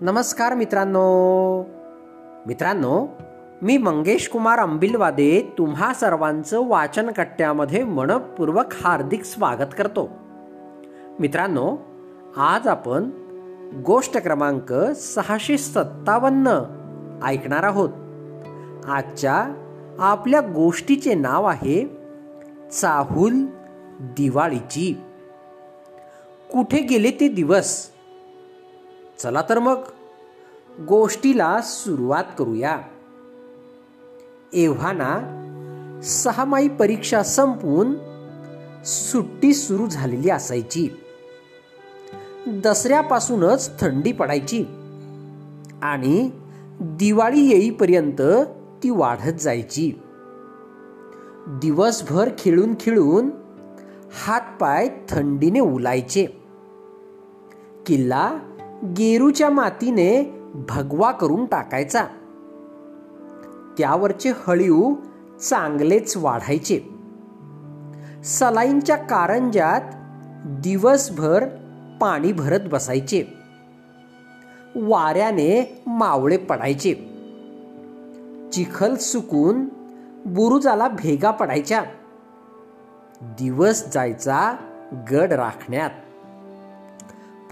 नमस्कार मित्रांनो. मित्रांनो मी मंगेश कुमार अंबिलवादे तुम्हा सर्वांचं वाचन कट्ट्यामध्ये मनपूर्वक हार्दिक स्वागत करतो. मित्रांनो आज आपण गोष्ट क्रमांक सहाशे सत्तावन्न ऐकणार आहोत. आजच्या आपल्या गोष्टीचे नाव आहे चाहूल दिवाळीची. कुठे गेले ते दिवस? चला तर मग गोष्टीला सुरुवात करूया. एव्हाना सहामाई परीक्षा संपून सुट्टी सुरू झालेली असायची. दसऱ्यापासूनच थंडी पडायची आणि दिवाळी येईपर्यंत ती वाढत जायची. दिवसभर खेळून खेळून हातपाय थंडीने उलायचे. किल्ला गेरूच्या मातीने भगवा करून टाकायचा. त्यावरचे हळीव चांगलेच वाढायचे. सलाईंच्या कारंजात दिवसभर पाणी भरत बसायचे. वाऱ्याने मावळे पडायचे. चिखल सुकून बुरुजाला भेगा पडायच्या. दिवस जायचा गड राखण्यात.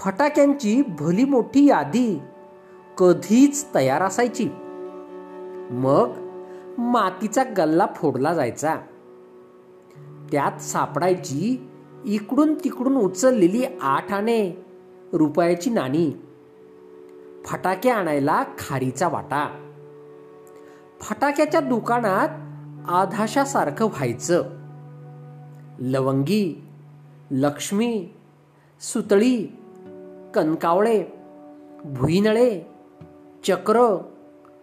फटाक्यांची भली मोठी यादी कधीच तयार असायची. मग मातीचा गल्ला फोडला जायचा. त्यात सापडायची इकडून तिकडून उचललेली आठ आणे रुपयाची नाणी. फटाके आणायला खारीचा वाटा. फटाक्याच्या दुकानात आधाशासारखं व्हायचं. लवंगी लक्ष्मी सुतळी कणकावळे भुईनळे चक्र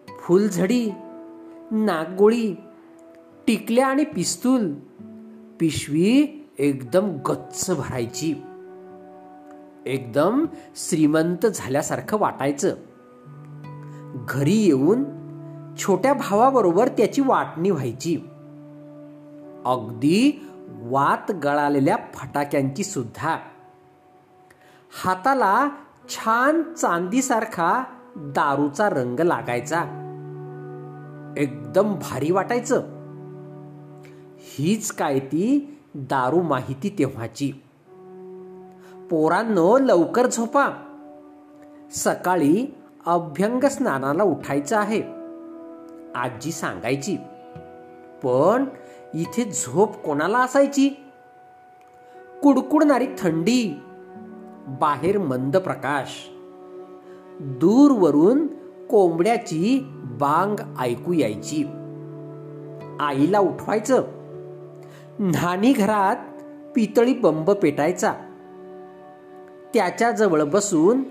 फुलझडी नागगोळी टिकल्या आणि पिस्तूल. पिशवी एकदम गच्च भरायची. एकदम श्रीमंत झाल्यासारखं वाटायचं. घरी येऊन छोट्या भावाबरोबर त्याची वाटणी व्हायची. अगदी वात गळालेल्या फटाक्यांची सुद्धा. हाताला छान चांदीसारखा दारूचा रंग लागायचा. एकदम भारी वाटायचं. हीच काय ती दारू माहिती तेव्हाची. पोरांनो लवकर झोपा. सकाळी अभ्यंग स्नानाला उठायचं आहे. आजी सांगायची पण इथे झोप कोणाला असायची? कुडकुडणारी थंडी बाहेर मंद प्रकाश. दूरवरून कोंबड्याची बांग ऐकू यायची. आईला उठवायचं. न्हाणी घरात पितळी बंब पेटायचा. त्याच्याजवळ बसून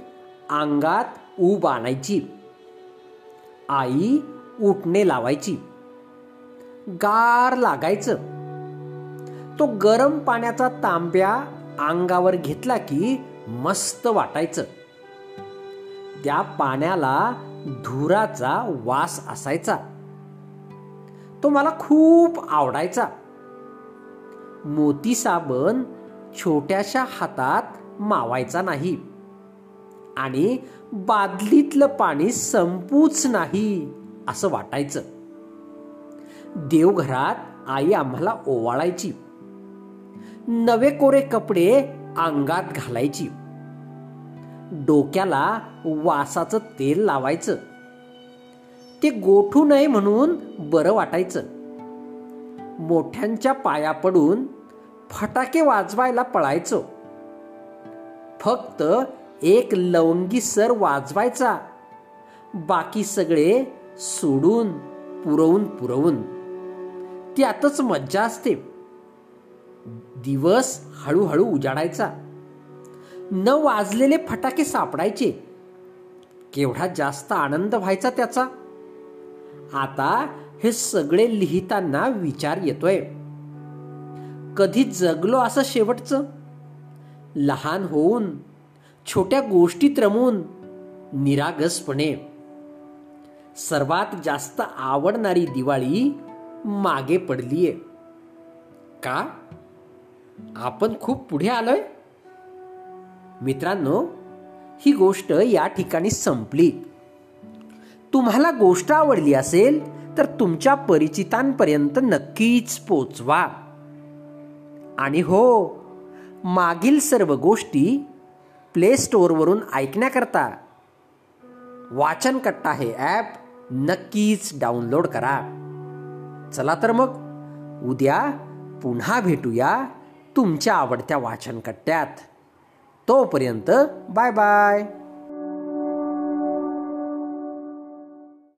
अंगात ऊब आणायची. आई उठणे लावायची. गार लागायचं. तो गरम पाण्याचा तांब्या अंगावर घेतला की मस्त वाटायचं. त्या पाण्याला धुराचा वास असायचा. तो मला खूप आवडायचा. मोती साबण छोट्याशा हातात मावायचा नाही. आणि बादलीतलं पाणी संपूच नाही असं वाटायचं. देवघरात आई आम्हाला ओवाळायची. नवे कोरे कपडे अंगात घालायची. डोक्याला वासाचं तेल लावायचं. ते गोठू नये म्हणून बरं वाटायचं. मोठ्यांच्या पाया पडून फटाके वाजवायला पळायचो. फक्त एक लवंगी सर वाजवायचा. बाकी सगळे सोडून पुरवून पुरवून. त्यातच मज्जा असते. दिवस हळूहळू उजाडायचा. न वाजलेले फटाके सापडायचे. केवढा जास्त आनंद व्हायचा त्याचा. आता हे सगळे लिहिताना विचार येतोय. कधी जगलो असं शेवटचं? लहान होऊन छोट्या गोष्टीत रमून निरागसपणे. सर्वात जास्त आवडणारी दिवाळी मागे पडलीये. का? आपण खूप पुढे आलोय? मित्रांनो ही गोष्ट या ठिकाणी संपली. तुम्हाला गोष्ट आवडली असेल तर तुमच्या परिचितांपर्यंत नक्कीच पोचवा. आणि हो मागील सर्व गोष्टी प्ले स्टोअरवरून ऐकण्याकरता वाचनकट्टा हे ॲप नक्कीच डाउनलोड करा. चला तर मग उद्या पुन्हा भेटूया. तुमच्या आवडत्या वाचनकट्ट्यात. तोपर्यंत बाय बाय.